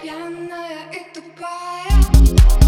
Пьяная и тупая.